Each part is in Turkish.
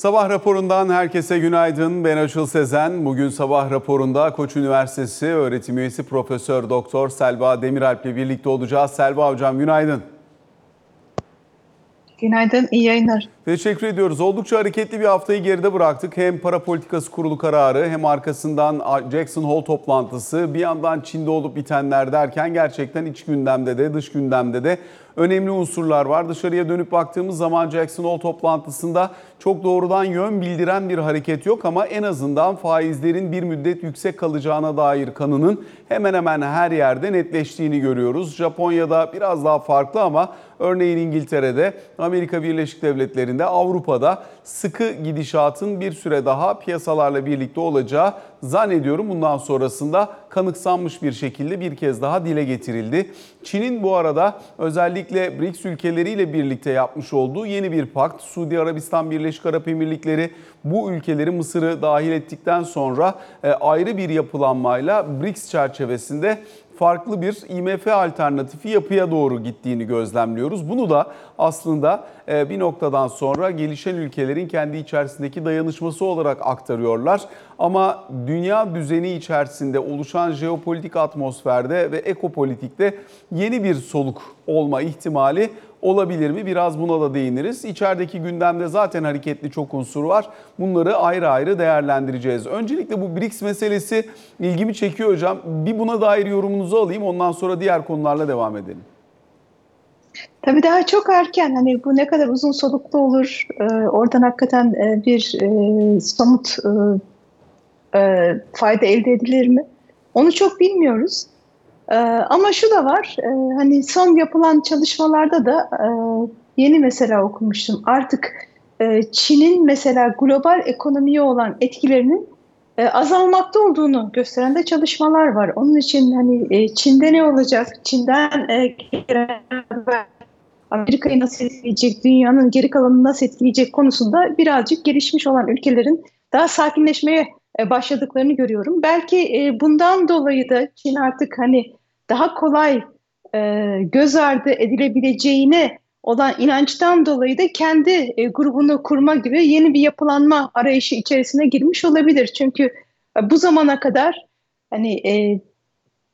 Sabah raporundan herkese günaydın. Ben Açıl Sezen. Bugün sabah raporunda Koç Üniversitesi öğretim üyesi Profesör Doktor Selva Demiralp ile birlikte olacağız. Selva hocam günaydın. Günaydın, iyi yayınlar. Teşekkür ediyoruz. Oldukça hareketli bir haftayı geride bıraktık. Hem para politikası kurulu kararı hem arkasından Jackson Hole toplantısı bir yandan Çin'de olup bitenler derken gerçekten iç gündemde de dış gündemde de önemli unsurlar var. Dışarıya dönüp baktığımız zaman Jackson Hole toplantısında çok doğrudan yön bildiren bir hareket yok ama en azından faizlerin bir müddet yüksek kalacağına dair kanının hemen hemen her yerde netleştiğini görüyoruz. Japonya'da biraz daha farklı ama örneğin İngiltere'de, Amerika Birleşik Devletleri'nde, Avrupa'da sıkı gidişatın bir süre daha piyasalarla birlikte olacağı zannediyorum bundan sonrasında kanıksanmış bir şekilde bir kez daha dile getirildi. Çin'in bu arada özellikle BRICS ülkeleriyle birlikte yapmış olduğu yeni bir pakt. Suudi Arabistan, Birleşik Arap Emirlikleri bu ülkeleri Mısır'ı dahil ettikten sonra e, ayrı bir yapılanmayla BRICS çerçevesinde farklı bir IMF alternatifi yapıya doğru gittiğini gözlemliyoruz. Bunu da aslında e, bir noktadan sonra gelişen ülkelerin kendi içerisindeki dayanışması olarak aktarıyorlar. Ama dünya düzeni içerisinde oluşan jeopolitik atmosferde ve ekopolitikte yeni bir soluk olma ihtimali olabilir mi? Biraz buna da değiniriz. İçerideki gündemde zaten hareketli çok unsur var. Bunları ayrı ayrı değerlendireceğiz. Öncelikle bu BRICS meselesi ilgimi çekiyor hocam. Bir buna dair yorumunuzu alayım. Ondan sonra diğer konularla devam edelim. Tabii daha çok erken. Hani bu ne kadar uzun soluklu olur. Ee, oradan hakikaten e, bir e, somut e, e, fayda elde edilir mi? Onu çok bilmiyoruz. Ee, ama şu da var, e, hani son yapılan çalışmalarda da e, yeni mesela okumuştum. Artık e, Çin'in mesela global ekonomiye olan etkilerinin e, azalmakta olduğunu gösteren de çalışmalar var. Onun için hani e, Çin'de ne olacak, Çin'den e, Amerika'yı nasıl etkileyecek, dünyanın geri kalanını nasıl etkileyecek konusunda birazcık gelişmiş olan ülkelerin daha sakinleşmeye e, başladıklarını görüyorum. Belki e, bundan dolayı da Çin artık hani daha kolay e, göz ardı edilebileceğine olan inançtan dolayı da kendi e, grubunu kurma gibi yeni bir yapılanma arayışı içerisine girmiş olabilir. Çünkü e, bu zamana kadar hani e,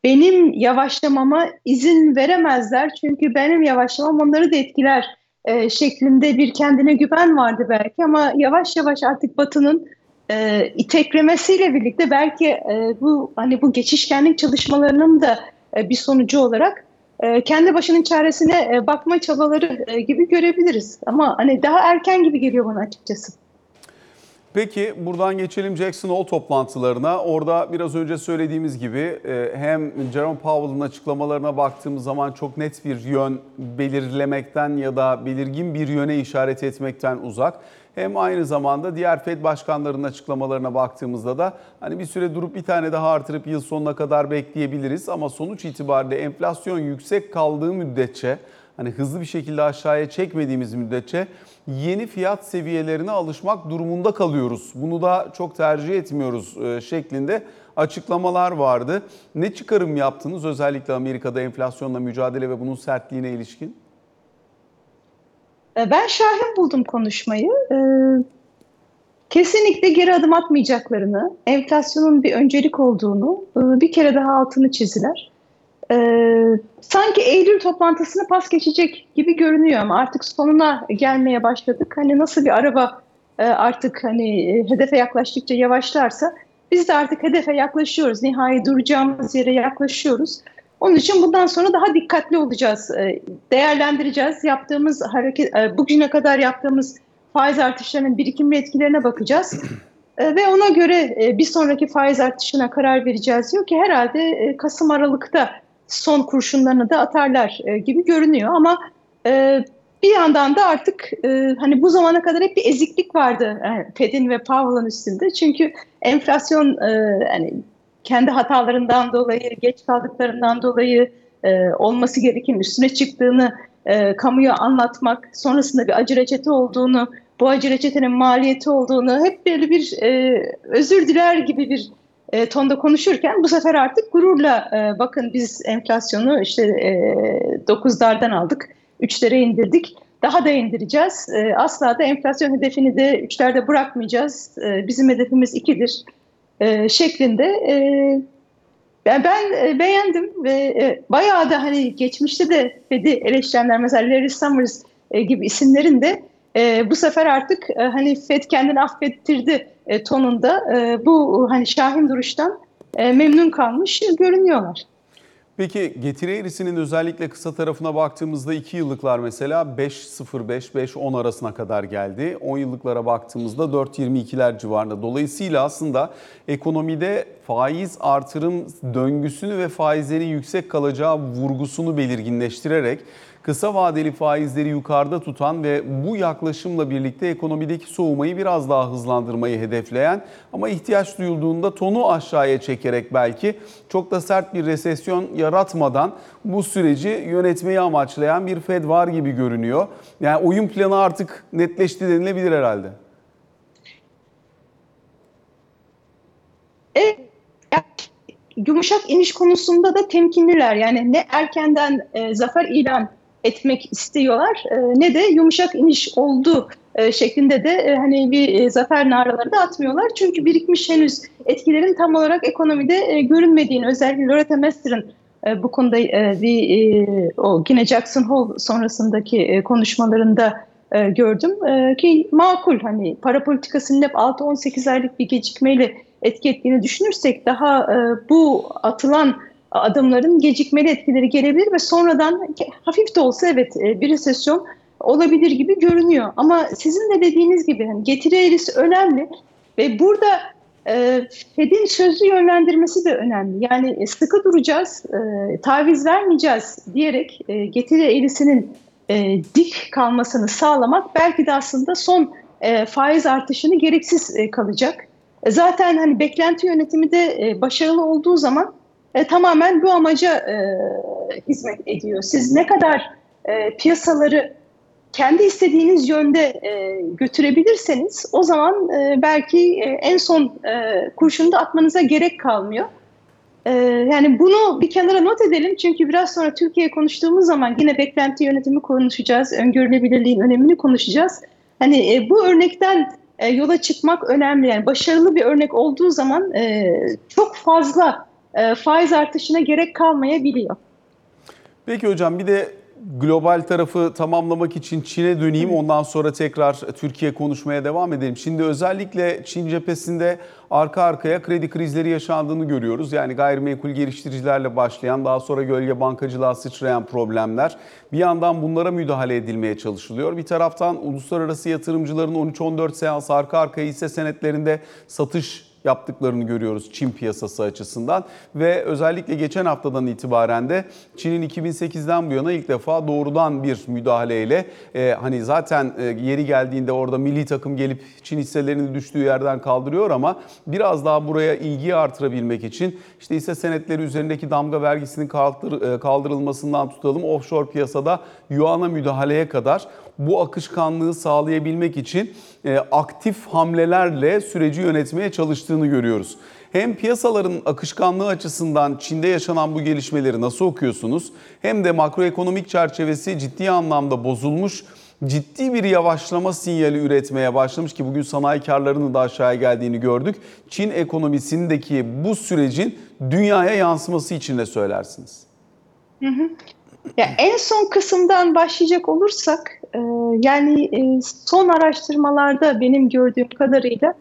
benim yavaşlamama izin veremezler çünkü benim yavaşlamam onları da etkiler e, şeklinde bir kendine güven vardı belki ama yavaş yavaş artık Batı'nın e, iteklemesiyle birlikte belki e, bu hani bu geçişkenlik çalışmalarının da bir sonucu olarak e, kendi başının çaresine e, bakma çabaları gibi görebiliriz. Ama hani daha erken gibi geliyor bana açıkçası. Peki buradan geçelim Jackson Hole toplantılarına. Orada biraz önce söylediğimiz gibi hem Jerome Powell'ın açıklamalarına baktığımız zaman çok net bir yön belirlemekten ya da belirgin bir yöne işaret etmekten uzak hem aynı zamanda diğer Fed başkanlarının açıklamalarına baktığımızda da hani bir süre durup bir tane daha artırıp yıl sonuna kadar bekleyebiliriz ama sonuç itibariyle enflasyon yüksek kaldığı müddetçe hani hızlı bir şekilde aşağıya çekmediğimiz müddetçe yeni fiyat seviyelerine alışmak durumunda kalıyoruz. Bunu da çok tercih etmiyoruz e, şeklinde açıklamalar vardı. Ne çıkarım yaptınız özellikle Amerika'da enflasyonla mücadele ve bunun sertliğine ilişkin? Ee, ben şahin buldum konuşmayı. Ee, kesinlikle geri adım atmayacaklarını, enflasyonun bir öncelik olduğunu e, bir kere daha altını çizdiler. Sanki Eylül toplantısını pas geçecek gibi görünüyor ama artık sonuna gelmeye başladık. Hani nasıl bir araba e, artık hani e, hedefe yaklaştıkça yavaşlarsa biz de artık hedefe yaklaşıyoruz. Nihai duracağımız yere yaklaşıyoruz. Onun için bundan sonra daha dikkatli olacağız. Ee, değerlendireceğiz. Yaptığımız hareket, e, bugüne kadar yaptığımız faiz artışlarının birikim etkilerine bakacağız. Ee, ve ona göre e, bir sonraki faiz artışına karar vereceğiz diyor ki herhalde e, Kasım Aralık'ta son kurşunlarını da atarlar gibi görünüyor ama bir yandan da artık hani bu zamana kadar hep bir eziklik vardı Fed'in ve Powell'ın üstünde. Çünkü enflasyon hani kendi hatalarından dolayı, geç kaldıklarından dolayı e, olması gereken üstüne çıktığını e, kamuya anlatmak, sonrasında bir acı reçete olduğunu, bu acı reçetenin maliyeti olduğunu hep böyle bir e, özür diler gibi bir e, tonda konuşurken bu sefer artık gururla e, bakın biz enflasyonu işte e, 9'lardan aldık, 3'lere indirdik. daha da indireceğiz. E, asla da enflasyon hedefini de üçlerde bırakmayacağız. E, bizim hedefimiz ikidir e, şeklinde. E, ben, ben e, beğendim ve e, bayağı da hani geçmişte de Fed'i eleştirenler mesela Larry Summers e, gibi isimlerin de e, bu sefer artık e, hani Fed kendini affettirdi e, tonunda e, bu hani şahin duruştan e, memnun kalmış görünüyorlar. Peki getiri eğrisinin özellikle kısa tarafına baktığımızda 2 yıllıklar mesela 5.05-5.10 arasına kadar geldi. 10 yıllıklara baktığımızda 4.22'ler civarında. Dolayısıyla aslında ekonomide faiz artırım döngüsünü ve faizlerin yüksek kalacağı vurgusunu belirginleştirerek kısa vadeli faizleri yukarıda tutan ve bu yaklaşımla birlikte ekonomideki soğumayı biraz daha hızlandırmayı hedefleyen ama ihtiyaç duyulduğunda tonu aşağıya çekerek belki çok da sert bir resesyon yaratmadan bu süreci yönetmeyi amaçlayan bir Fed var gibi görünüyor. Yani oyun planı artık netleşti denilebilir herhalde. Evet. Yumuşak iniş konusunda da temkinliler. Yani ne erkenden e, zafer ilan etmek istiyorlar e, ne de yumuşak iniş oldu e, şeklinde de e, hani bir zafer naraları da atmıyorlar. Çünkü birikmiş henüz etkilerin tam olarak ekonomide görünmediğini özellikle Loretta Mester'ın bu konuda bir o yine Jackson Hole sonrasındaki konuşmalarında gördüm ki makul hani para politikasının hep 6-18 aylık bir gecikmeyle etki ettiğini düşünürsek daha bu atılan adımların gecikmeli etkileri gelebilir ve sonradan hafif de olsa evet e, bir resesyon olabilir gibi görünüyor. Ama sizin de dediğiniz gibi hani getiri eğrisi önemli ve burada e, Fed'in sözlü yönlendirmesi de önemli. Yani e, sıkı duracağız, e, taviz vermeyeceğiz diyerek e, getiri eğrisinin dik kalmasını sağlamak belki de aslında son faiz artışını gereksiz kalacak. Zaten hani beklenti yönetimi de başarılı olduğu zaman e, tamamen bu amaca e, hizmet ediyor. Siz ne kadar e, piyasaları kendi istediğiniz yönde e, götürebilirseniz o zaman e, belki e, en son e, kurşunu da atmanıza gerek kalmıyor. E, yani bunu bir kenara not edelim çünkü biraz sonra Türkiye konuştuğumuz zaman yine beklenti yönetimi konuşacağız, öngörülebilirliğin önemini konuşacağız. Hani e, bu örnekten e, yola çıkmak önemli. Yani başarılı bir örnek olduğu zaman e, çok fazla e, faiz artışına gerek kalmayabiliyor. Peki hocam bir de global tarafı tamamlamak için Çin'e döneyim. Ondan sonra tekrar Türkiye konuşmaya devam edelim. Şimdi özellikle Çin cephesinde arka arkaya kredi krizleri yaşandığını görüyoruz. Yani gayrimenkul geliştiricilerle başlayan daha sonra gölge bankacılığa sıçrayan problemler. Bir yandan bunlara müdahale edilmeye çalışılıyor. Bir taraftan uluslararası yatırımcıların 13-14 seans arka arkaya hisse senetlerinde satış yaptıklarını görüyoruz Çin piyasası açısından. Ve özellikle geçen haftadan itibaren de Çin'in 2008'den bu yana ilk defa doğrudan bir müdahaleyle e, hani zaten e, yeri geldiğinde orada milli takım gelip Çin hisselerini düştüğü yerden kaldırıyor ama biraz daha buraya ilgiyi artırabilmek için işte hisse senetleri üzerindeki damga vergisinin kaldır, e, kaldırılmasından tutalım offshore piyasada yuana müdahaleye kadar bu akışkanlığı sağlayabilmek için e, aktif hamlelerle süreci yönetmeye çalıştığını görüyoruz. Hem piyasaların akışkanlığı açısından Çin'de yaşanan bu gelişmeleri nasıl okuyorsunuz? Hem de makroekonomik çerçevesi ciddi anlamda bozulmuş, ciddi bir yavaşlama sinyali üretmeye başlamış ki bugün sanayi karlarının da aşağıya geldiğini gördük. Çin ekonomisindeki bu sürecin dünyaya yansıması için ne söylersiniz? Hı hı. Ya en son kısımdan başlayacak olursak e, yani e, son araştırmalarda benim gördüğüm kadarıyla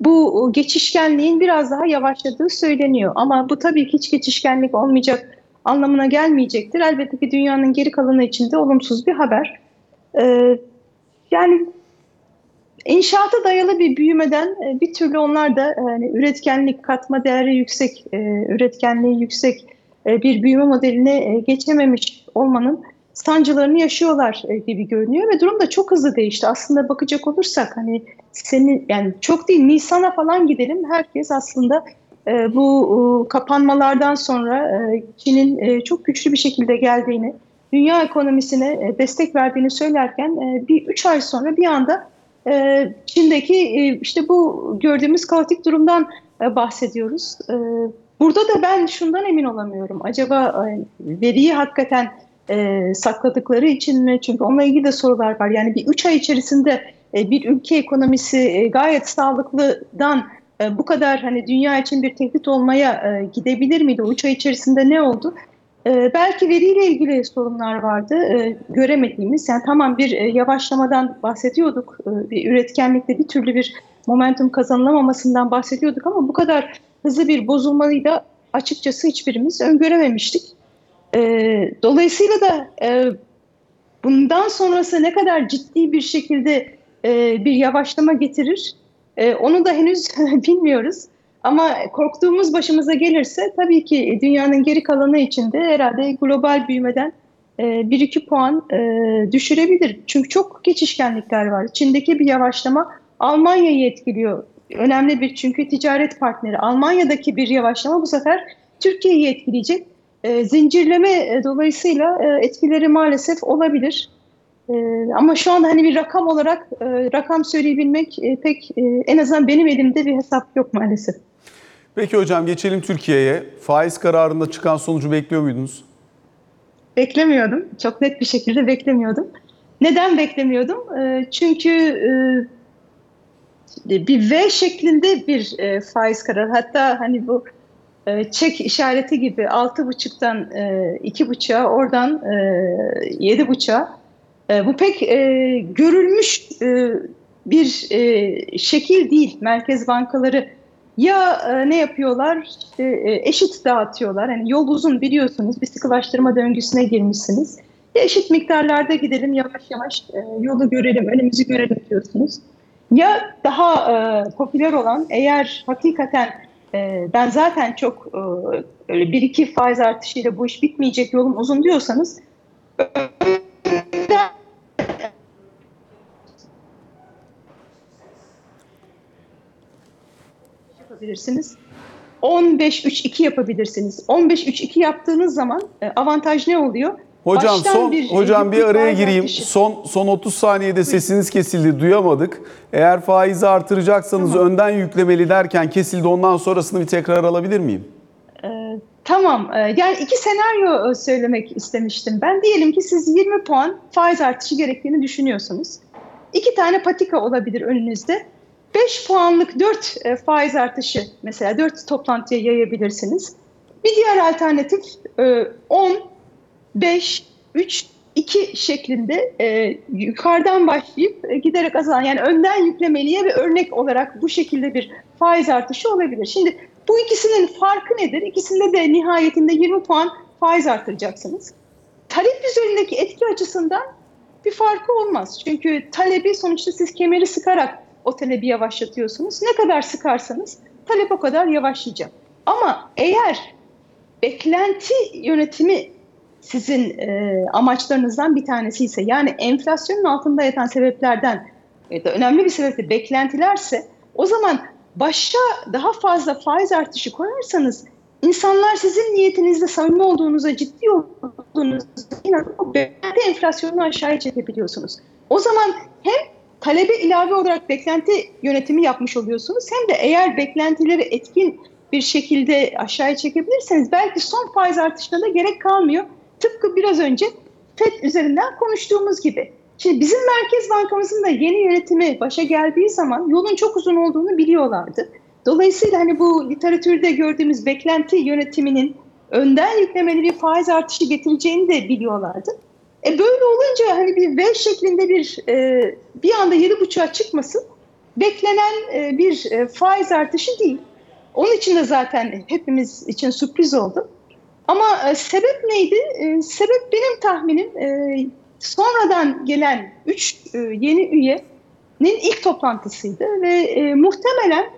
bu geçişkenliğin biraz daha yavaşladığı söyleniyor. Ama bu tabii ki hiç geçişkenlik olmayacak anlamına gelmeyecektir. Elbette ki dünyanın geri kalanı için de olumsuz bir haber. E, yani inşaata dayalı bir büyümeden bir türlü onlar da yani üretkenlik, katma değeri yüksek, üretkenliği yüksek bir büyüme modeline geçememiş olmanın sancılarını yaşıyorlar e, gibi görünüyor ve durum da çok hızlı değişti. Aslında bakacak olursak hani senin yani çok değil Nisan'a falan gidelim herkes aslında e, bu kapanmalardan sonra e, Çin'in çok güçlü bir şekilde geldiğini, dünya ekonomisine destek verdiğini söylerken bir üç ay sonra bir anda Çin'deki işte bu gördüğümüz kaotik durumdan bahsediyoruz. Burada da ben şundan emin olamıyorum. Acaba veriyi hakikaten e, sakladıkları için mi? Çünkü onunla ilgili de sorular var. Yani bir üç ay içerisinde e, bir ülke ekonomisi e, gayet sağlıklıdan e, bu kadar hani dünya için bir tehdit olmaya e, gidebilir miydi? O üç ay içerisinde ne oldu? E, belki veriyle ilgili sorunlar vardı e, göremediğimiz. Yani tamam bir e, yavaşlamadan bahsediyorduk. E, bir üretkenlikte bir türlü bir momentum kazanılamamasından bahsediyorduk ama bu kadar hızlı bir bozulmayı da açıkçası hiçbirimiz öngörememiştik. E, dolayısıyla da e, bundan sonrası ne kadar ciddi bir şekilde e, bir yavaşlama getirir e, onu da henüz bilmiyoruz. Ama korktuğumuz başımıza gelirse tabii ki dünyanın geri kalanı içinde herhalde global büyümeden e, 1-2 puan e, düşürebilir. Çünkü çok geçişkenlikler var. Çin'deki bir yavaşlama Almanya'yı etkiliyor. Önemli bir çünkü ticaret partneri. Almanya'daki bir yavaşlama bu sefer Türkiye'yi etkileyecek. E, zincirleme dolayısıyla e, etkileri maalesef olabilir. E, ama şu anda hani bir rakam olarak e, rakam söyleyebilmek e, pek e, en azından benim elimde bir hesap yok maalesef. Peki hocam geçelim Türkiye'ye. Faiz kararında çıkan sonucu bekliyor muydunuz? Beklemiyordum. Çok net bir şekilde beklemiyordum. Neden beklemiyordum? E, çünkü e, bir V şeklinde bir e, faiz kararı. Hatta hani bu çek işareti gibi altı buçuktan e, iki buçuğa oradan e, yedi buçuğa e, bu pek e, görülmüş e, bir e, şekil değil. Merkez bankaları ya e, ne yapıyorlar? İşte, e, eşit dağıtıyorlar. Yani yol uzun biliyorsunuz. Bir sıkılaştırma döngüsüne girmişsiniz. Ya eşit miktarlarda gidelim yavaş yavaş e, yolu görelim, önümüzü görelim diyorsunuz. Ya daha e, popüler olan eğer hakikaten e, ben zaten çok e, öyle bir iki faiz artışıyla bu iş bitmeyecek yolum uzun diyorsanız yapabilirsiniz. 15-3-2 yapabilirsiniz. 15-3-2 yaptığınız zaman e, avantaj ne oluyor? Hocam Baştan son bir, hocam bir araya gireyim. artışı. Son son 30 saniyede sesiniz kesildi, duyamadık. Eğer faizi artıracaksanız Tamam. önden yüklemeli derken kesildi. Ondan sonrasını bir tekrar alabilir miyim? Tamam. e, Yani iki senaryo e, söylemek istemiştim. Ben diyelim ki siz 20 puan faiz artışı gerektiğini düşünüyorsunuz. İki tane patika olabilir önünüzde. 5 puanlık 4 faiz artışı mesela 4 toplantıya yayabilirsiniz. Bir diğer alternatif e, 10, 5, 3, 2 şeklinde e, yukarıdan başlayıp e, giderek azalan yani önden yüklemeliye ve örnek olarak bu şekilde bir faiz artışı olabilir. Şimdi bu ikisinin farkı nedir? İkisinde de nihayetinde 20 puan faiz artıracaksınız. Talep üzerindeki etki açısından bir farkı olmaz. Çünkü talebi sonuçta siz kemeri sıkarak o talebi yavaşlatıyorsunuz. Ne kadar sıkarsanız talep o kadar yavaşlayacak. Ama eğer beklenti yönetimi sizin e, amaçlarınızdan bir tanesi ise yani enflasyonun altında yatan sebeplerden da önemli bir sebep beklentilerse o zaman başa daha fazla faiz artışı koyarsanız insanlar sizin niyetinizde samimi olduğunuza, ciddi olduğunuza inanıp beklenti enflasyonunu aşağıya çekebiliyorsunuz. O zaman hem talebe ilave olarak beklenti yönetimi yapmış oluyorsunuz hem de eğer beklentileri etkin bir şekilde aşağıya çekebilirseniz belki son faiz artışına da gerek kalmıyor. Tıpkı biraz önce FED üzerinden konuştuğumuz gibi. Şimdi bizim Merkez Bankamızın da yeni yönetimi başa geldiği zaman yolun çok uzun olduğunu biliyorlardı. Dolayısıyla hani bu literatürde gördüğümüz beklenti yönetiminin önden yüklemeli bir faiz artışı getireceğini de biliyorlardı. E böyle olunca hani bir V şeklinde bir e, bir anda yedi buçuğa çıkması beklenen e, bir e, faiz artışı değil. Onun için de zaten hepimiz için sürpriz oldu. Ama e, sebep neydi? E, sebep benim tahminim e, sonradan gelen 3 e, yeni üyenin ilk toplantısıydı ve muhtemelen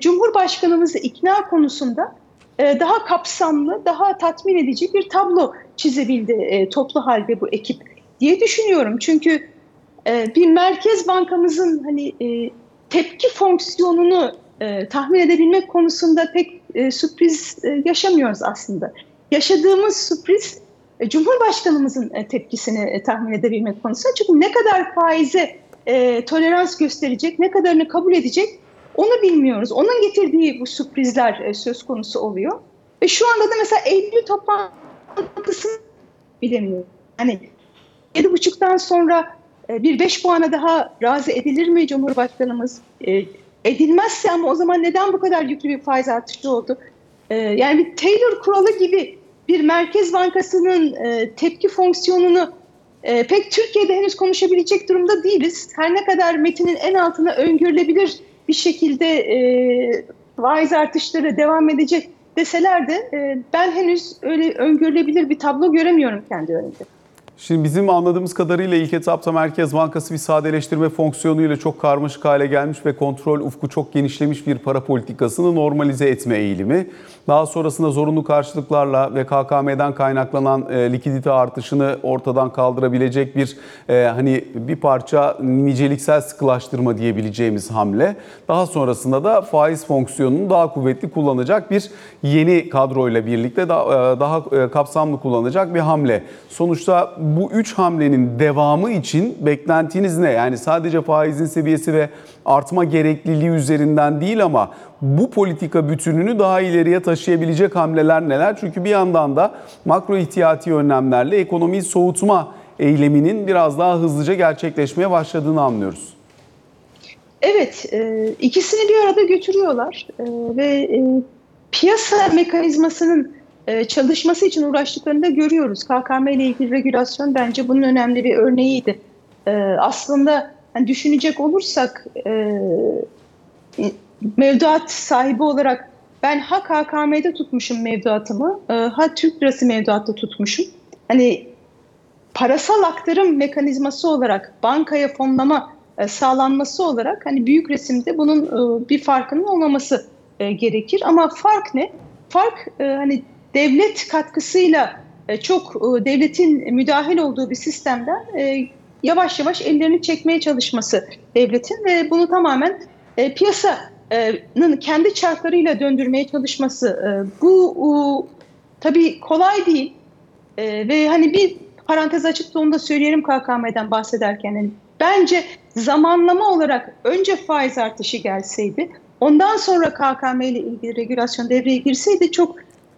Cumhurbaşkanımızı ikna konusunda daha kapsamlı, daha tatmin edici bir tablo çizebildi toplu halde bu ekip diye düşünüyorum. Çünkü bir Merkez Bankamızın hani tepki fonksiyonunu tahmin edebilmek konusunda pek sürpriz yaşamıyoruz aslında. Yaşadığımız sürpriz e, Cumhurbaşkanımızın e, tepkisini e, tahmin edebilmek konusunda. Çünkü ne kadar faize e, tolerans gösterecek, ne kadarını kabul edecek onu bilmiyoruz. Onun getirdiği bu sürprizler e, söz konusu oluyor. Ve şu anda da mesela Eylül toplantısını bilemiyoruz. Yani yedi buçuktan sonra e, bir beş puana daha razı edilir mi Cumhurbaşkanımız? E, edilmezse ama o zaman neden bu kadar yüklü bir faiz artışı oldu? E, yani bir Taylor kuralı gibi bir Merkez Bankası'nın e, tepki fonksiyonunu e, pek Türkiye'de henüz konuşabilecek durumda değiliz. Her ne kadar metinin en altına öngörülebilir bir şekilde e, faiz artışları devam edecek deseler de e, ben henüz öyle öngörülebilir bir tablo göremiyorum kendi önümde. Şimdi bizim anladığımız kadarıyla ilk etapta Merkez Bankası bir sadeleştirme fonksiyonuyla çok karmaşık hale gelmiş ve kontrol ufku çok genişlemiş bir para politikasını normalize etme eğilimi. Daha sonrasında zorunlu karşılıklarla ve KKM'den kaynaklanan e, likidite artışını ortadan kaldırabilecek bir e, hani bir parça niceliksel sıkılaştırma diyebileceğimiz hamle. Daha sonrasında da faiz fonksiyonunu daha kuvvetli kullanacak bir yeni kadroyla birlikte daha, e, daha e, kapsamlı kullanacak bir hamle. Sonuçta bu üç hamlenin devamı için beklentiniz ne? Yani sadece faizin seviyesi ve artma gerekliliği üzerinden değil ama bu politika bütününü daha ileriye taşıyabilecek hamleler neler? Çünkü bir yandan da makro ihtiyati önlemlerle ekonomiyi soğutma eyleminin biraz daha hızlıca gerçekleşmeye başladığını anlıyoruz. Evet, e, ikisini bir arada götürüyorlar e, ve e, piyasa mekanizmasının çalışması için uğraştıklarını da görüyoruz. KKM ile ilgili regülasyon bence bunun önemli bir örneğiydi. E, aslında yani düşünecek olursak e, mevduat sahibi olarak ben ha KKM'de tutmuşum mevduatımı, e, ha Türk lirası mevduatta tutmuşum. Hani parasal aktarım mekanizması olarak bankaya fonlama e, sağlanması olarak hani büyük resimde bunun e, bir farkının olmaması e, gerekir. Ama fark ne? Fark hani devlet katkısıyla çok devletin müdahil olduğu bir sistemden yavaş yavaş ellerini çekmeye çalışması devletin ve bunu tamamen piyasanın kendi çarklarıyla döndürmeye çalışması. Bu tabii kolay değil ve hani bir parantez açıp da onu da söyleyelim KKM'den bahsederken. Yani bence zamanlama olarak önce faiz artışı gelseydi, ondan sonra KKM ile ilgili regülasyon devreye girseydi çok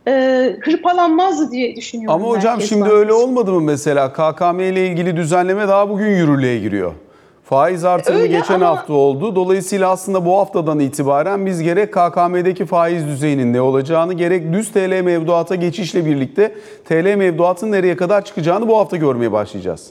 e, hırpalanmazdı diye düşünüyorum. Ama hocam şimdi Bankası. öyle olmadı mı mesela? KKM ile ilgili düzenleme daha bugün yürürlüğe giriyor. Faiz artımı Öyle geçen ama... hafta oldu. Dolayısıyla aslında bu haftadan itibaren biz gerek KKM'deki faiz düzeyinin ne olacağını gerek düz TL mevduata geçişle birlikte TL mevduatın nereye kadar çıkacağını bu hafta görmeye başlayacağız.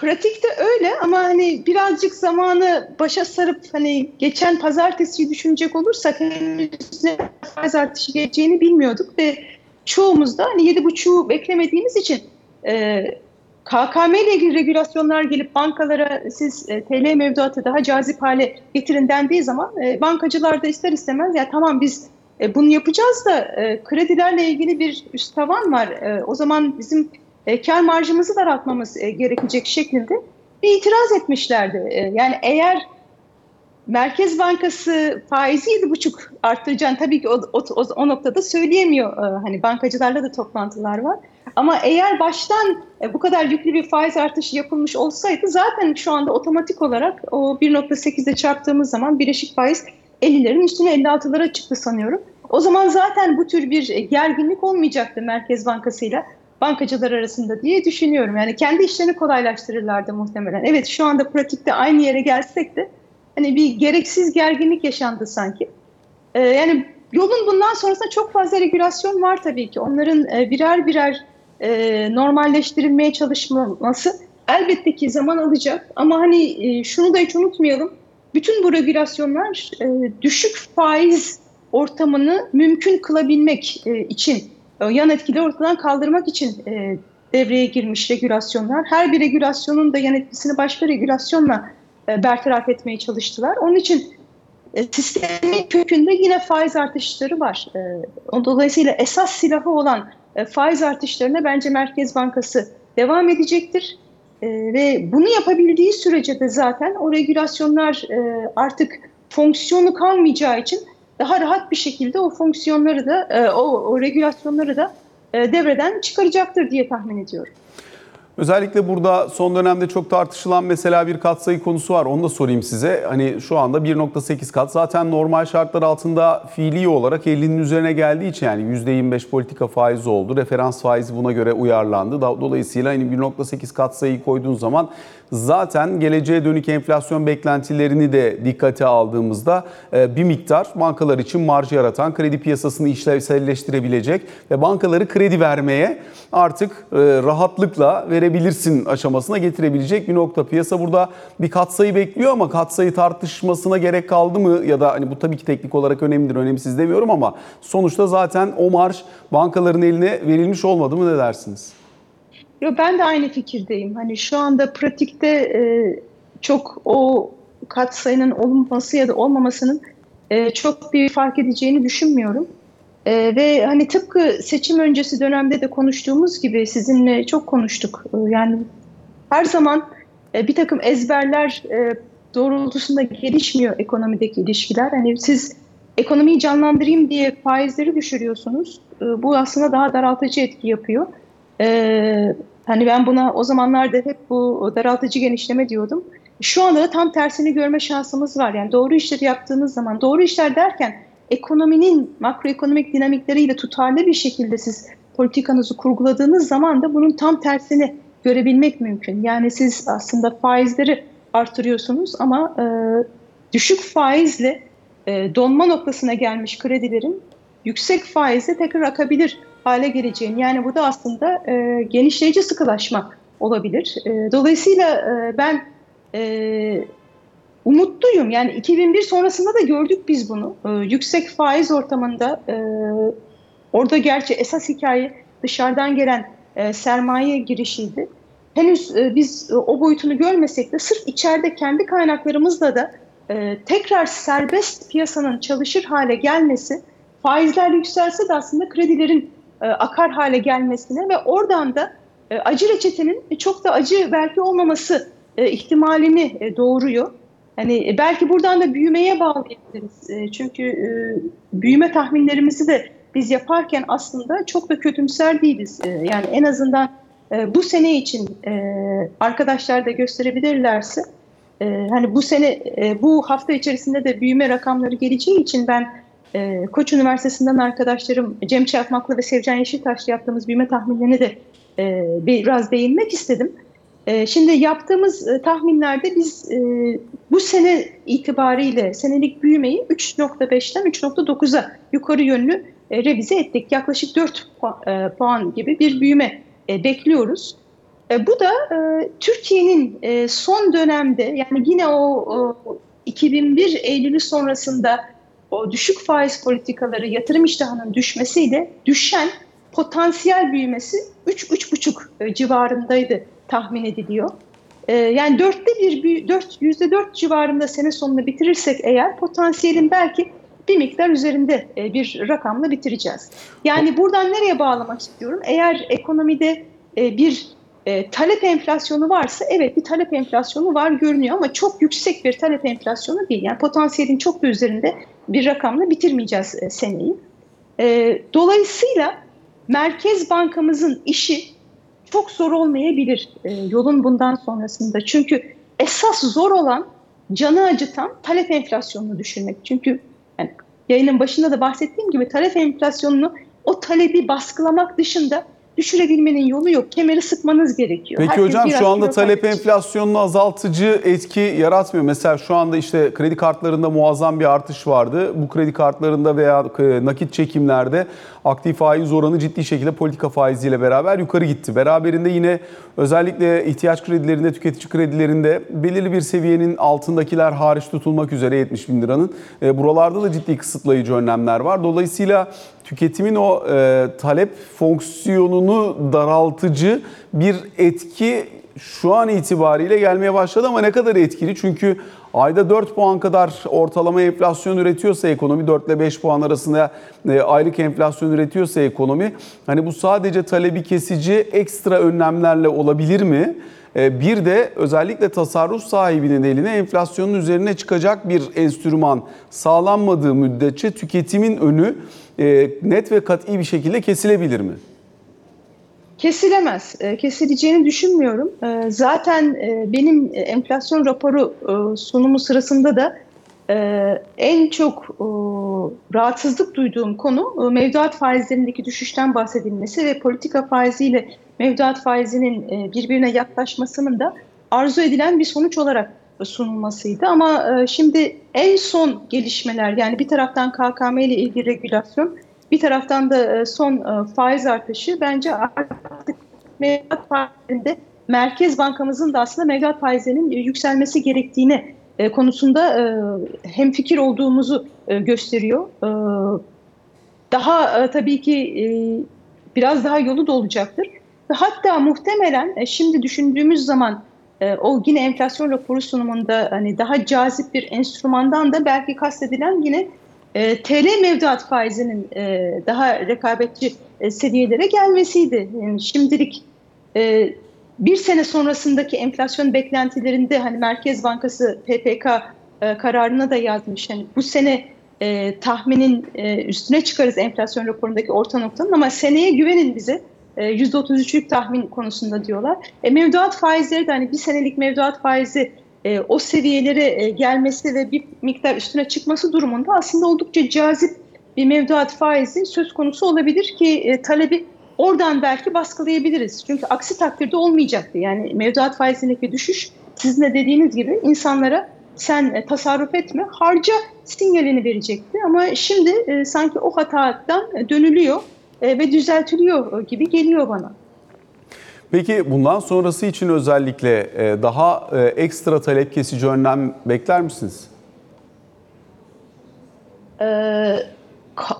Pratikte öyle ama hani birazcık zamanı başa sarıp hani geçen pazartesiyi düşünecek olursak henüz ne faiz artışı geleceğini bilmiyorduk ve çoğumuz da hani yedi buçuğu beklemediğimiz için e, KKM ile ilgili regülasyonlar gelip bankalara siz e, TL mevduatı daha cazip hale getirin dendiği zaman e, bankacılar da ister istemez ya tamam biz e, bunu yapacağız da e, kredilerle ilgili bir üst tavan var. E, o zaman bizim e, kar marjımızı daraltmamız e, gerekecek şeklinde bir itiraz etmişlerdi. E, yani eğer Merkez Bankası faizi yedi buçuk arttıracağını tabii ki o, o, o noktada söyleyemiyor. E, hani bankacılarla da toplantılar var. Ama eğer baştan e, bu kadar yüklü bir faiz artışı yapılmış olsaydı zaten şu anda otomatik olarak o 1.8'de çarptığımız zaman bileşik faiz 50'lerin üstüne 56'lara çıktı sanıyorum. O zaman zaten bu tür bir gerginlik olmayacaktı Merkez Bankası ile bankacılar arasında diye düşünüyorum. Yani kendi işlerini kolaylaştırırlardı muhtemelen. Evet şu anda pratikte aynı yere gelsek de hani bir gereksiz gerginlik yaşandı sanki. Ee, yani yolun bundan sonrasında çok fazla regülasyon var tabii ki. Onların e, birer birer e, normalleştirilmeye çalışması elbette ki zaman alacak. Ama hani e, şunu da hiç unutmayalım. Bütün bu regülasyonlar e, düşük faiz ortamını mümkün kılabilmek e, için, yan etkileri ortadan kaldırmak için e, devreye girmiş regülasyonlar. Her bir regülasyonun da yan etkisini başka regülasyonla e, bertaraf etmeye çalıştılar. Onun için e, sistemin kökünde yine faiz artışları var. E, dolayısıyla esas silahı olan e, faiz artışlarına bence Merkez Bankası devam edecektir. E, ve bunu yapabildiği sürece de zaten o regülasyonlar e, artık fonksiyonu kalmayacağı için daha rahat bir şekilde o fonksiyonları da o, o regülasyonları da devreden çıkaracaktır diye tahmin ediyorum. Özellikle burada son dönemde çok tartışılan mesela bir katsayı konusu var. Onu da sorayım size. Hani şu anda 1.8 kat zaten normal şartlar altında fiili olarak 50'nin üzerine geldiği için yani %25 politika faizi oldu. Referans faizi buna göre uyarlandı. Dolayısıyla hani 1.8 katsayıyı koyduğun zaman zaten geleceğe dönük enflasyon beklentilerini de dikkate aldığımızda e, bir miktar bankalar için marj yaratan, kredi piyasasını işlevselleştirebilecek ve bankaları kredi vermeye artık e, rahatlıkla verebilirsin aşamasına getirebilecek bir nokta. Piyasa burada bir katsayı bekliyor ama katsayı tartışmasına gerek kaldı mı ya da hani bu tabii ki teknik olarak önemlidir, önemsiz demiyorum ama sonuçta zaten o marj bankaların eline verilmiş olmadı mı ne dersiniz? Yo, ben de aynı fikirdeyim. Hani şu anda pratikte e, çok o katsayının olması ya da olmamasının e, çok bir fark edeceğini düşünmüyorum. E, ve hani tıpkı seçim öncesi dönemde de konuştuğumuz gibi sizinle çok konuştuk. E, yani her zaman e, bir takım ezberler e, doğrultusunda gelişmiyor ekonomideki ilişkiler. Hani siz ekonomiyi canlandırayım diye faizleri düşürüyorsunuz. E, bu aslında daha daraltıcı etki yapıyor. Ee, hani ben buna o zamanlarda hep bu daraltıcı genişleme diyordum. Şu anda da tam tersini görme şansımız var. Yani doğru işleri yaptığınız zaman, doğru işler derken ekonominin makroekonomik dinamikleriyle tutarlı bir şekilde siz politikanızı kurguladığınız zaman da bunun tam tersini görebilmek mümkün. Yani siz aslında faizleri artırıyorsunuz ama e, düşük faizle e, donma noktasına gelmiş kredilerin yüksek faizle tekrar akabilir hale geleceğini yani bu da aslında e, genişleyici sıkılaşma olabilir. E, dolayısıyla e, ben e, umutluyum. Yani 2001 sonrasında da gördük biz bunu. E, yüksek faiz ortamında e, orada gerçi esas hikaye dışarıdan gelen e, sermaye girişiydi. Henüz e, biz e, o boyutunu görmesek de sırf içeride kendi kaynaklarımızla da e, tekrar serbest piyasanın çalışır hale gelmesi faizler yükselse de aslında kredilerin e, akar hale gelmesine ve oradan da e, acı reçetenin çok da acı belki olmaması e, ihtimalini doğuruyor. Hani belki buradan da büyümeye bağlayabiliriz. Çünkü büyüme tahminlerimizi de biz yaparken aslında çok da kötümser değiliz. Yani en azından bu sene için arkadaşlar da gösterebilirlerse hani bu sene bu hafta içerisinde de büyüme rakamları geleceği için ben e, Koç Üniversitesi'nden arkadaşlarım Cem Çakmaklı ve Sevcan Yeşiltaş'la yaptığımız büyüme tahminlerine de e, biraz değinmek istedim. E, şimdi yaptığımız e, tahminlerde biz e, bu sene itibariyle senelik büyümeyi 3.5'ten 3.9'a yukarı yönlü e, revize ettik. Yaklaşık 4 puan, e, puan gibi bir büyüme e, bekliyoruz. E, bu da e, Türkiye'nin e, son dönemde yani yine o, o 2001 Eylül'ü sonrasında o düşük faiz politikaları yatırım iştahının düşmesiyle düşen potansiyel büyümesi 3-3,5 e, civarındaydı tahmin ediliyor. E, yani dörtte bir, yüzde dört civarında sene sonunu bitirirsek eğer potansiyelin belki bir miktar üzerinde e, bir rakamla bitireceğiz. Yani buradan nereye bağlamak istiyorum? Eğer ekonomide bir talep enflasyonu varsa evet bir talep enflasyonu var görünüyor ama çok yüksek bir talep enflasyonu değil. Yani potansiyelin çok da üzerinde bir rakamla bitirmeyeceğiz e, seneyi. E, dolayısıyla Merkez Bankamızın işi çok zor olmayabilir e, yolun bundan sonrasında. Çünkü esas zor olan canı acıtan talep enflasyonunu düşürmek. Çünkü yani yayının başında da bahsettiğim gibi talep enflasyonunu o talebi baskılamak dışında düşürebilmenin yolu yok. Kemeri sıkmanız gerekiyor. Peki Herkes hocam şu anda talep enflasyonunu azaltıcı etki yaratmıyor. Mesela şu anda işte kredi kartlarında muazzam bir artış vardı. Bu kredi kartlarında veya e, nakit çekimlerde aktif faiz oranı ciddi şekilde politika faiziyle beraber yukarı gitti. Beraberinde yine özellikle ihtiyaç kredilerinde, tüketici kredilerinde belirli bir seviyenin altındakiler hariç tutulmak üzere 70 bin liranın. E, buralarda da ciddi kısıtlayıcı önlemler var. Dolayısıyla tüketimin o e, talep fonksiyonunu daraltıcı bir etki şu an itibariyle gelmeye başladı ama ne kadar etkili? Çünkü ayda 4 puan kadar ortalama enflasyon üretiyorsa ekonomi 4 ile 5 puan arasında e, aylık enflasyon üretiyorsa ekonomi hani bu sadece talebi kesici ekstra önlemlerle olabilir mi? E, bir de özellikle tasarruf sahibinin eline enflasyonun üzerine çıkacak bir enstrüman sağlanmadığı müddetçe tüketimin önü e, net ve kat'i bir şekilde kesilebilir mi? Kesilemez. E, kesileceğini düşünmüyorum. E, zaten benim enflasyon raporu sunumu sırasında da en çok rahatsızlık duyduğum konu mevduat faizlerindeki düşüşten bahsedilmesi ve politika faiziyle mevduat faizinin birbirine yaklaşmasının da arzu edilen bir sonuç olarak sunulmasıydı. Ama şimdi en son gelişmeler yani bir taraftan KKM ile ilgili regülasyon bir taraftan da son faiz artışı bence artık mevduat faizinde Merkez Bankamızın da aslında mevduat faizlerinin yükselmesi gerektiğini e, konusunda e, hem fikir olduğumuzu e, gösteriyor. Daha tabii ki biraz daha yolu da olacaktır. Ve hatta muhtemelen şimdi düşündüğümüz zaman o yine enflasyon raporu sunumunda hani daha cazip bir enstrümandan da belki kastedilen yine TL mevduat faizinin daha rekabetçi seviyelere gelmesiydi. Yani şimdilik bir sene sonrasındaki enflasyon beklentilerinde hani Merkez Bankası PPK e, kararına da yazmış. Hani bu sene e, tahminin e, üstüne çıkarız enflasyon raporundaki orta noktanın ama seneye güvenin bize. E, %33'lük tahmin konusunda diyorlar. E, mevduat faizleri de hani bir senelik mevduat faizi e, o seviyelere e, gelmesi ve bir miktar üstüne çıkması durumunda aslında oldukça cazip bir mevduat faizi söz konusu olabilir ki e, talebi Oradan belki baskılayabiliriz. Çünkü aksi takdirde olmayacaktı. Yani mevduat faizindeki düşüş sizin de dediğiniz gibi insanlara sen e, tasarruf etme, harca sinyalini verecekti. Ama şimdi e, sanki o hatadan dönülüyor e, ve düzeltiliyor gibi geliyor bana. Peki bundan sonrası için özellikle e, daha e, ekstra talep kesici önlem bekler misiniz? Ee,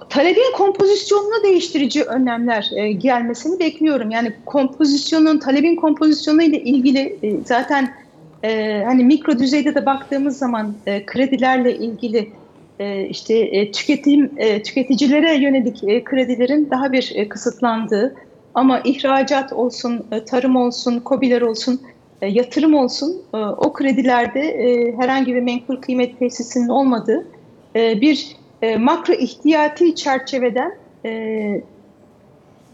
talebin kompozisyonunu değiştirici önlemler e, gelmesini bekliyorum. Yani kompozisyonun, talebin kompozisyonu ile ilgili e, zaten e, hani mikro düzeyde de baktığımız zaman e, kredilerle ilgili e, işte e, tüketim e, tüketicilere yönelik e, kredilerin daha bir e, kısıtlandığı ama ihracat olsun, e, tarım olsun, kobiler olsun, e, yatırım olsun e, o kredilerde e, herhangi bir menkul kıymet tesisinin olmadığı e, bir e, makro ihtiyati çerçeveden e,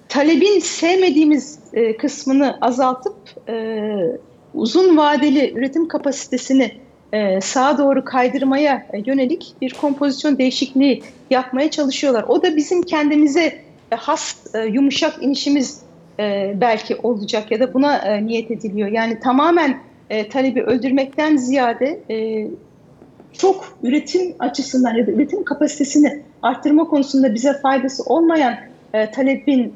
talebin sevmediğimiz e, kısmını azaltıp e, uzun vadeli üretim kapasitesini e, sağa doğru kaydırmaya yönelik bir kompozisyon değişikliği yapmaya çalışıyorlar. O da bizim kendimize has e, yumuşak inişimiz e, belki olacak ya da buna e, niyet ediliyor. Yani tamamen talebi öldürmekten ziyade çok üretim açısından ya da üretim kapasitesini arttırma konusunda bize faydası olmayan talebin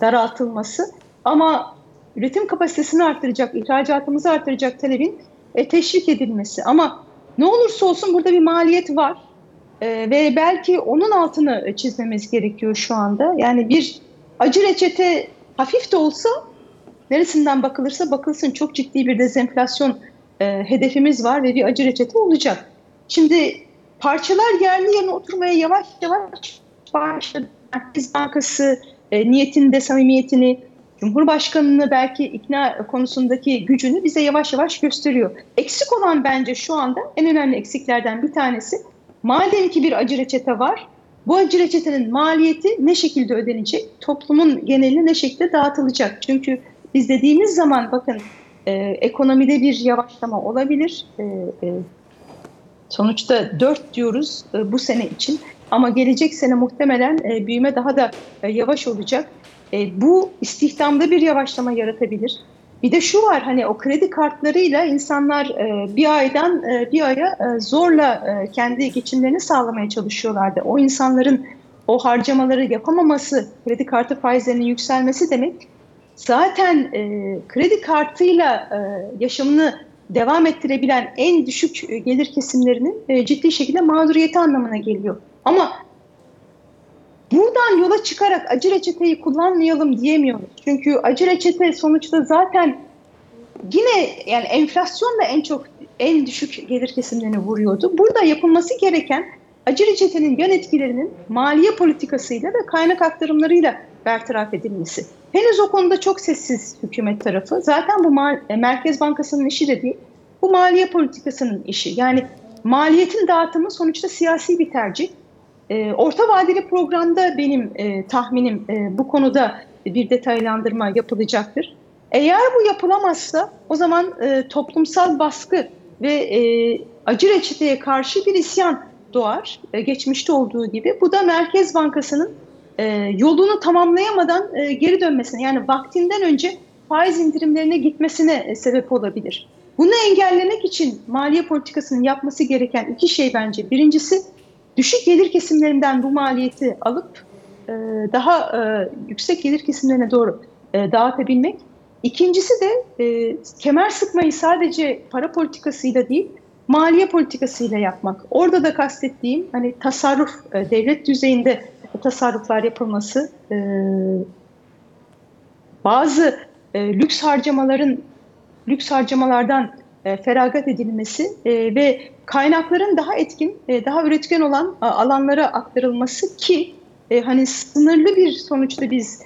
daraltılması ama üretim kapasitesini arttıracak, ihracatımızı arttıracak talebin e, teşvik edilmesi. Ama ne olursa olsun burada bir maliyet var e, ve belki onun altını çizmemiz gerekiyor şu anda. Yani bir acı reçete hafif de olsa neresinden bakılırsa bakılsın çok ciddi bir dezenflasyon e, hedefimiz var ve bir acı reçete olacak. Şimdi parçalar yerli yerine oturmaya yavaş yavaş başladı. Merkez Bankası e, niyetinde samimiyetini, Cumhurbaşkanı'nı belki ikna konusundaki gücünü bize yavaş yavaş gösteriyor. Eksik olan bence şu anda en önemli eksiklerden bir tanesi. Madem ki bir acı reçete var, bu acı reçetenin maliyeti ne şekilde ödenecek? Toplumun geneline ne şekilde dağıtılacak? Çünkü biz dediğimiz zaman bakın e, ekonomide bir yavaşlama olabilir. E, e, Sonuçta 4 diyoruz e, bu sene için ama gelecek sene muhtemelen e, büyüme daha da e, yavaş olacak. Bu istihdamda bir yavaşlama yaratabilir. Bir de şu var hani o kredi kartlarıyla insanlar bir aydan bir aya zorla kendi geçimlerini sağlamaya çalışıyorlardı. O insanların o harcamaları yapamaması, kredi kartı faizlerinin yükselmesi demek zaten kredi kartıyla yaşamını devam ettirebilen en düşük e, gelir kesimlerinin e, ciddi şekilde mağduriyeti anlamına geliyor. Ama buradan yola çıkarak acı reçeteyi kullanmayalım diyemiyoruz. Çünkü acı reçete sonuçta zaten yine yani enflasyonla en çok en düşük gelir kesimlerini vuruyordu. Burada yapılması gereken acı reçetenin yan etkilerinin maliye politikasıyla ve kaynak aktarımlarıyla bertaraf edilmesi. Henüz o konuda çok sessiz hükümet tarafı. Zaten bu e, Merkez Bankası'nın işi de değil. Bu maliye politikasının işi. Yani maliyetin dağıtımı sonuçta siyasi bir tercih. E, orta vadeli programda benim e, tahminim e, bu konuda bir detaylandırma yapılacaktır. Eğer bu yapılamazsa o zaman e, toplumsal baskı ve e, acı reçeteye karşı bir isyan doğar. E, geçmişte olduğu gibi. Bu da Merkez Bankası'nın e, yolunu tamamlayamadan e, geri dönmesine yani vaktinden önce faiz indirimlerine gitmesine e, sebep olabilir. Bunu engellemek için maliye politikasının yapması gereken iki şey bence. Birincisi düşük gelir kesimlerinden bu maliyeti alıp e, daha e, yüksek gelir kesimlerine doğru e, dağıtabilmek. İkincisi de e, kemer sıkmayı sadece para politikasıyla değil, maliye politikasıyla yapmak. Orada da kastettiğim hani tasarruf, e, devlet düzeyinde tasarruflar yapılması, e, bazı e, lüks harcamaların lüks harcamalardan e, feragat edilmesi e, ve kaynakların daha etkin, e, daha üretken olan alanlara aktarılması ki hani sınırlı bir sonuçta biz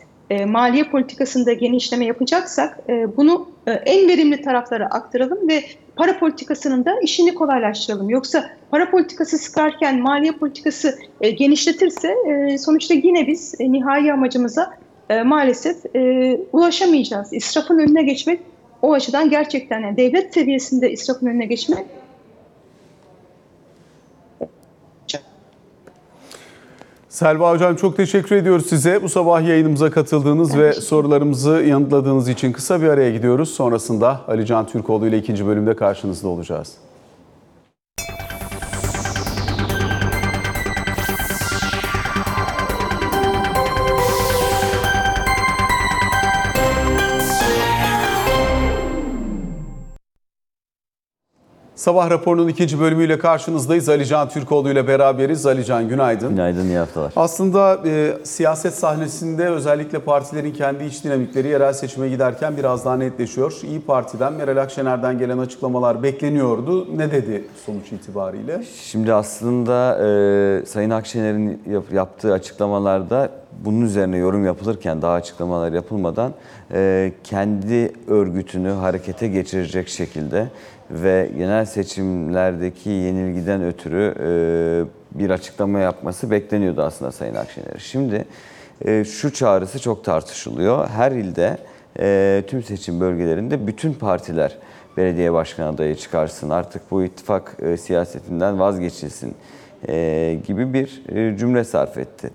maliye politikasında genişleme yapacaksak bunu en verimli taraflara aktaralım ve para politikasının da işini kolaylaştıralım. Yoksa para politikası sıkarken maliye politikası genişletirse sonuçta yine biz nihai amacımıza maalesef ulaşamayacağız. İsrafın önüne geçmek o açıdan gerçekten yani devlet seviyesinde israfın önüne geçmek Selva Hocam çok teşekkür ediyoruz size. Bu sabah yayınımıza katıldığınız Ben ve sorularımızı yanıtladığınız için kısa bir araya gidiyoruz. Sonrasında Ali Can Türkoğlu ile ikinci bölümde karşınızda olacağız. Sabah raporunun ikinci bölümüyle karşınızdayız. Ali Can Türkoğlu ile beraberiz. Ali Can günaydın. Günaydın, iyi haftalar. Aslında e, siyaset sahnesinde özellikle partilerin kendi iç dinamikleri yerel seçime giderken biraz daha netleşiyor. İyi Parti'den Meral Akşener'den gelen açıklamalar bekleniyordu. Ne dedi sonuç itibariyle? Şimdi aslında e, Sayın Akşener'in yap- yaptığı açıklamalarda bunun üzerine yorum yapılırken, daha açıklamalar yapılmadan e, kendi örgütünü harekete geçirecek şekilde ve genel seçimlerdeki yenilgiden ötürü e, bir açıklama yapması bekleniyordu aslında Sayın Akşener. Şimdi e, şu çağrısı çok tartışılıyor. Her ilde e, tüm seçim bölgelerinde bütün partiler belediye başkan adayı çıkarsın, artık bu ittifak siyasetinden vazgeçilsin gibi bir cümle sarf etti.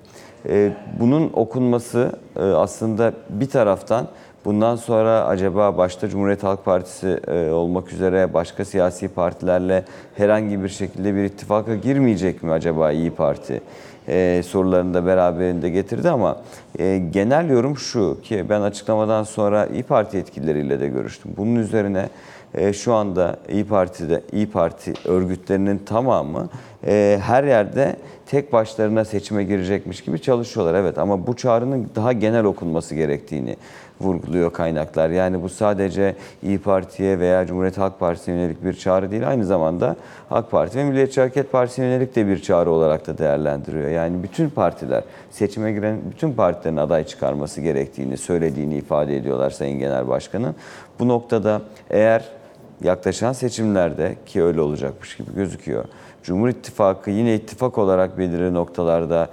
Bunun okunması aslında bir taraftan bundan sonra acaba başta Cumhuriyet Halk Partisi e, olmak üzere başka siyasi partilerle herhangi bir şekilde bir ittifaka girmeyecek mi acaba İyi Parti? e, sorularını da beraberinde getirdi ama e, genel yorum şu ki ben açıklamadan sonra İyi Parti yetkilileriyle de görüştüm. Bunun üzerine e, şu anda İyi Parti'de İyi Parti örgütlerinin tamamı e, her yerde tek başlarına seçime girecekmiş gibi çalışıyorlar. Evet ama bu çağrının daha genel okunması gerektiğini vurguluyor kaynaklar. Yani bu sadece İyi Parti'ye veya Cumhuriyet Halk Partisi'ne yönelik bir çağrı değil. Aynı zamanda AK Parti ve Milliyetçi Hareket Partisi'ne yönelik de bir çağrı olarak da değerlendiriyor. Yani bütün partiler, seçime giren bütün partilerin aday çıkarması gerektiğini söylediğini ifade ediyorlar Sayın Genel Başkan'ın. Bu noktada eğer yaklaşan seçimlerde ki öyle olacakmış gibi gözüküyor. Cumhur İttifakı yine ittifak olarak belirli noktalarda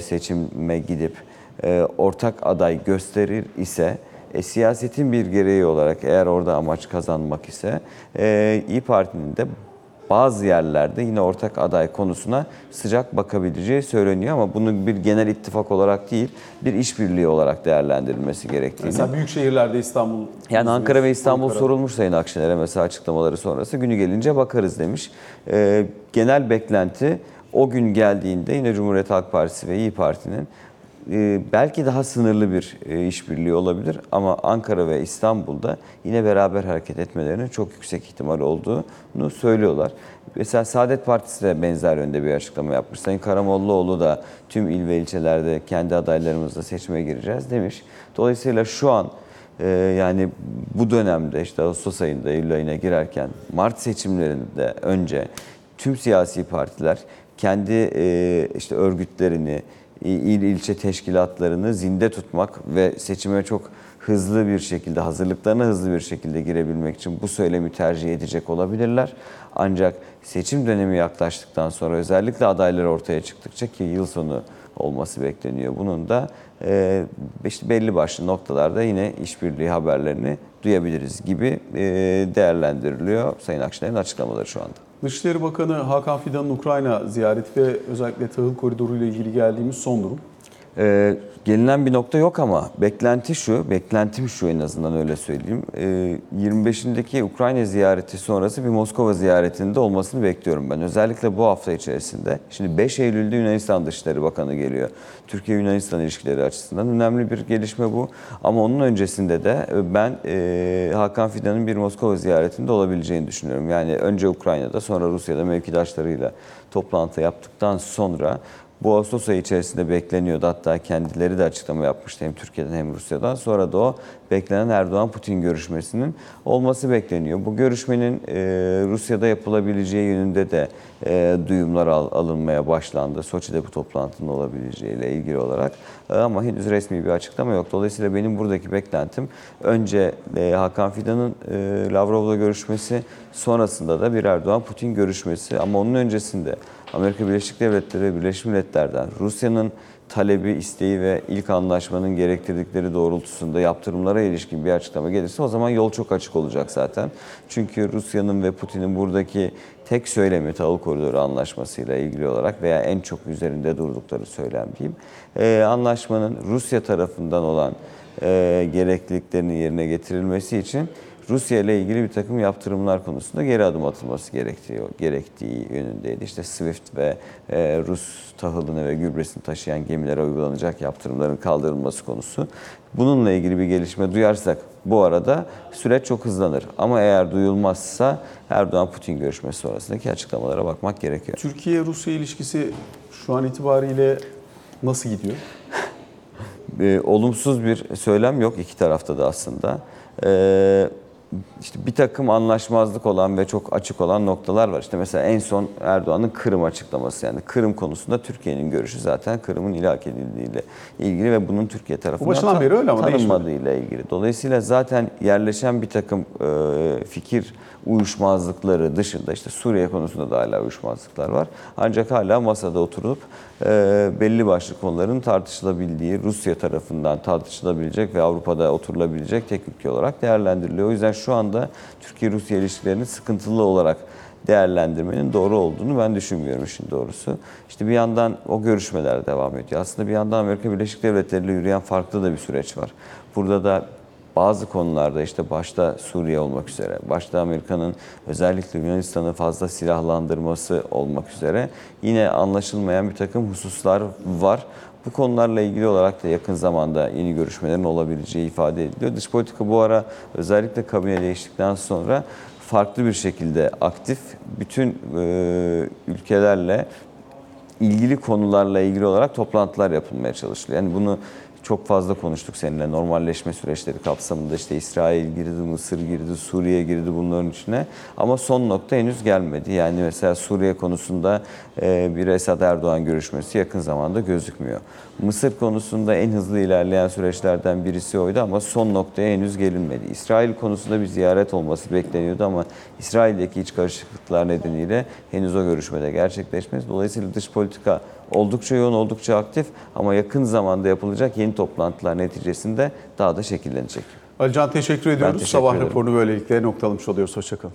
seçime gidip e, ortak aday gösterir ise e, siyasetin bir gereği olarak eğer orada amaç kazanmak ise e, İyi Parti'nin de bazı yerlerde yine ortak aday konusuna sıcak bakabileceği söyleniyor ama bunu bir genel ittifak olarak değil bir işbirliği olarak değerlendirilmesi gerektiğini. Mesela büyük şehirlerde İstanbul... Yani Ankara ve İstanbul Ankara. sorulmuş Sayın Akşener'e mesela açıklamaları sonrası günü gelince bakarız demiş. Ee, genel beklenti o gün geldiğinde yine Cumhuriyet Halk Partisi ve İyi Parti'nin belki daha sınırlı bir e, işbirliği olabilir ama Ankara ve İstanbul'da yine beraber hareket etmelerinin çok yüksek ihtimal olduğunu söylüyorlar. Mesela Saadet Partisi de benzer yönde bir açıklama yapmış. Sayın Karamollaoğlu da tüm il ve ilçelerde kendi adaylarımızla seçime gireceğiz demiş. Dolayısıyla şu an ee, yani bu dönemde işte Ağustos ayında Eylül ayına girerken Mart seçimlerinde önce tüm siyasi partiler kendi e, işte örgütlerini, il ilçe teşkilatlarını zinde tutmak ve seçime çok hızlı bir şekilde, hazırlıklarına hızlı bir şekilde girebilmek için bu söylemi tercih edecek olabilirler. Ancak seçim dönemi yaklaştıktan sonra özellikle adaylar ortaya çıktıkça ki yıl sonu olması bekleniyor. Bunun da e, işte belli başlı noktalarda yine işbirliği haberlerini duyabiliriz gibi e, değerlendiriliyor Sayın Akşener'in açıklamaları şu anda. Dışişleri Bakanı Hakan Fidan'ın Ukrayna ziyareti ve özellikle tahıl koridoru ile ilgili geldiğimiz son durum. Ee, gelinen bir nokta yok ama beklenti şu, beklentim şu en azından öyle söyleyeyim. Ee, 25'indeki Ukrayna ziyareti sonrası bir Moskova ziyaretinde olmasını bekliyorum ben. Özellikle bu hafta içerisinde. Şimdi 5 Eylül'de Yunanistan Dışişleri Bakanı geliyor. Türkiye-Yunanistan ilişkileri açısından önemli bir gelişme bu. Ama onun öncesinde de ben e, Hakan Fidan'ın bir Moskova ziyaretinde olabileceğini düşünüyorum. Yani önce Ukrayna'da sonra Rusya'da mevkidaşlarıyla toplantı yaptıktan sonra bu Ağustos ayı içerisinde bekleniyordu. Hatta kendileri de açıklama yapmıştı hem Türkiye'den hem Rusya'dan. Sonra da o beklenen Erdoğan-Putin görüşmesinin olması bekleniyor. Bu görüşmenin e, Rusya'da yapılabileceği yönünde de e, duyumlar al- alınmaya başlandı. Soçi'de bu toplantının olabileceğiyle ilgili olarak. E, ama henüz resmi bir açıklama yok. Dolayısıyla benim buradaki beklentim önce e, Hakan Fidan'ın e, Lavrov'la görüşmesi, sonrasında da bir Erdoğan-Putin görüşmesi. Ama onun öncesinde Amerika Birleşik Devletleri ve Birleşmiş Milletler'den Rusya'nın talebi, isteği ve ilk anlaşmanın gerektirdikleri doğrultusunda yaptırımlara ilişkin bir açıklama gelirse o zaman yol çok açık olacak zaten. Çünkü Rusya'nın ve Putin'in buradaki tek söylemi tahıl koridoru anlaşmasıyla ilgili olarak veya en çok üzerinde durdukları söylem diyeyim. Ee, anlaşmanın Rusya tarafından olan e, gerekliliklerinin yerine getirilmesi için Rusya ile ilgili bir takım yaptırımlar konusunda geri adım atılması gerektiği, gerektiği yönündeydi. İşte SWIFT ve e, Rus tahılını ve gübresini taşıyan gemilere uygulanacak yaptırımların kaldırılması konusu. Bununla ilgili bir gelişme duyarsak bu arada süreç çok hızlanır. Ama eğer duyulmazsa Erdoğan-Putin görüşmesi sonrasındaki açıklamalara bakmak gerekiyor. Türkiye-Rusya ilişkisi şu an itibariyle nasıl gidiyor? e, olumsuz bir söylem yok iki tarafta da aslında. E, işte bir takım anlaşmazlık olan ve çok açık olan noktalar var. İşte mesela en son Erdoğan'ın Kırım açıklaması yani Kırım konusunda Türkiye'nin görüşü zaten Kırım'ın ilhak edildiğiyle ilgili ve bunun Türkiye tarafından başından beri öyle ama tanınmadığıyla ilgili. Dolayısıyla zaten yerleşen bir takım e, fikir uyuşmazlıkları dışında işte Suriye konusunda da hala uyuşmazlıklar var. Ancak hala masada oturup belli başlı konuların tartışılabildiği, Rusya tarafından tartışılabilecek ve Avrupa'da oturulabilecek tek ülke olarak değerlendiriliyor. O yüzden şu anda Türkiye-Rusya ilişkilerini sıkıntılı olarak değerlendirmenin doğru olduğunu ben düşünmüyorum işin doğrusu. İşte bir yandan o görüşmeler devam ediyor. Aslında bir yandan Amerika Birleşik Devletleri ile yürüyen farklı da bir süreç var. Burada da bazı konularda işte başta Suriye olmak üzere, başta Amerika'nın özellikle Yunanistan'ı fazla silahlandırması olmak üzere yine anlaşılmayan bir takım hususlar var. Bu konularla ilgili olarak da yakın zamanda yeni görüşmelerin olabileceği ifade ediliyor. Dış politika bu ara özellikle kabine değiştikten sonra farklı bir şekilde aktif bütün e, ülkelerle ilgili konularla ilgili olarak toplantılar yapılmaya çalışılıyor. Yani bunu çok fazla konuştuk seninle. Normalleşme süreçleri kapsamında işte İsrail girdi, Mısır girdi, Suriye girdi bunların içine. Ama son nokta henüz gelmedi. Yani mesela Suriye konusunda e, bir Esad Erdoğan görüşmesi yakın zamanda gözükmüyor. Mısır konusunda en hızlı ilerleyen süreçlerden birisi oydu ama son noktaya henüz gelinmedi. İsrail konusunda bir ziyaret olması bekleniyordu ama İsrail'deki iç karışıklıklar nedeniyle henüz o görüşmede gerçekleşmedi. Dolayısıyla dış politika oldukça yoğun, oldukça aktif ama yakın zamanda yapılacak yeni toplantılar neticesinde daha da şekillenecek. Alican teşekkür ediyoruz. teşekkür Sabah ederim. raporunu böylelikle noktalamış oluyoruz. Hoşçakalın.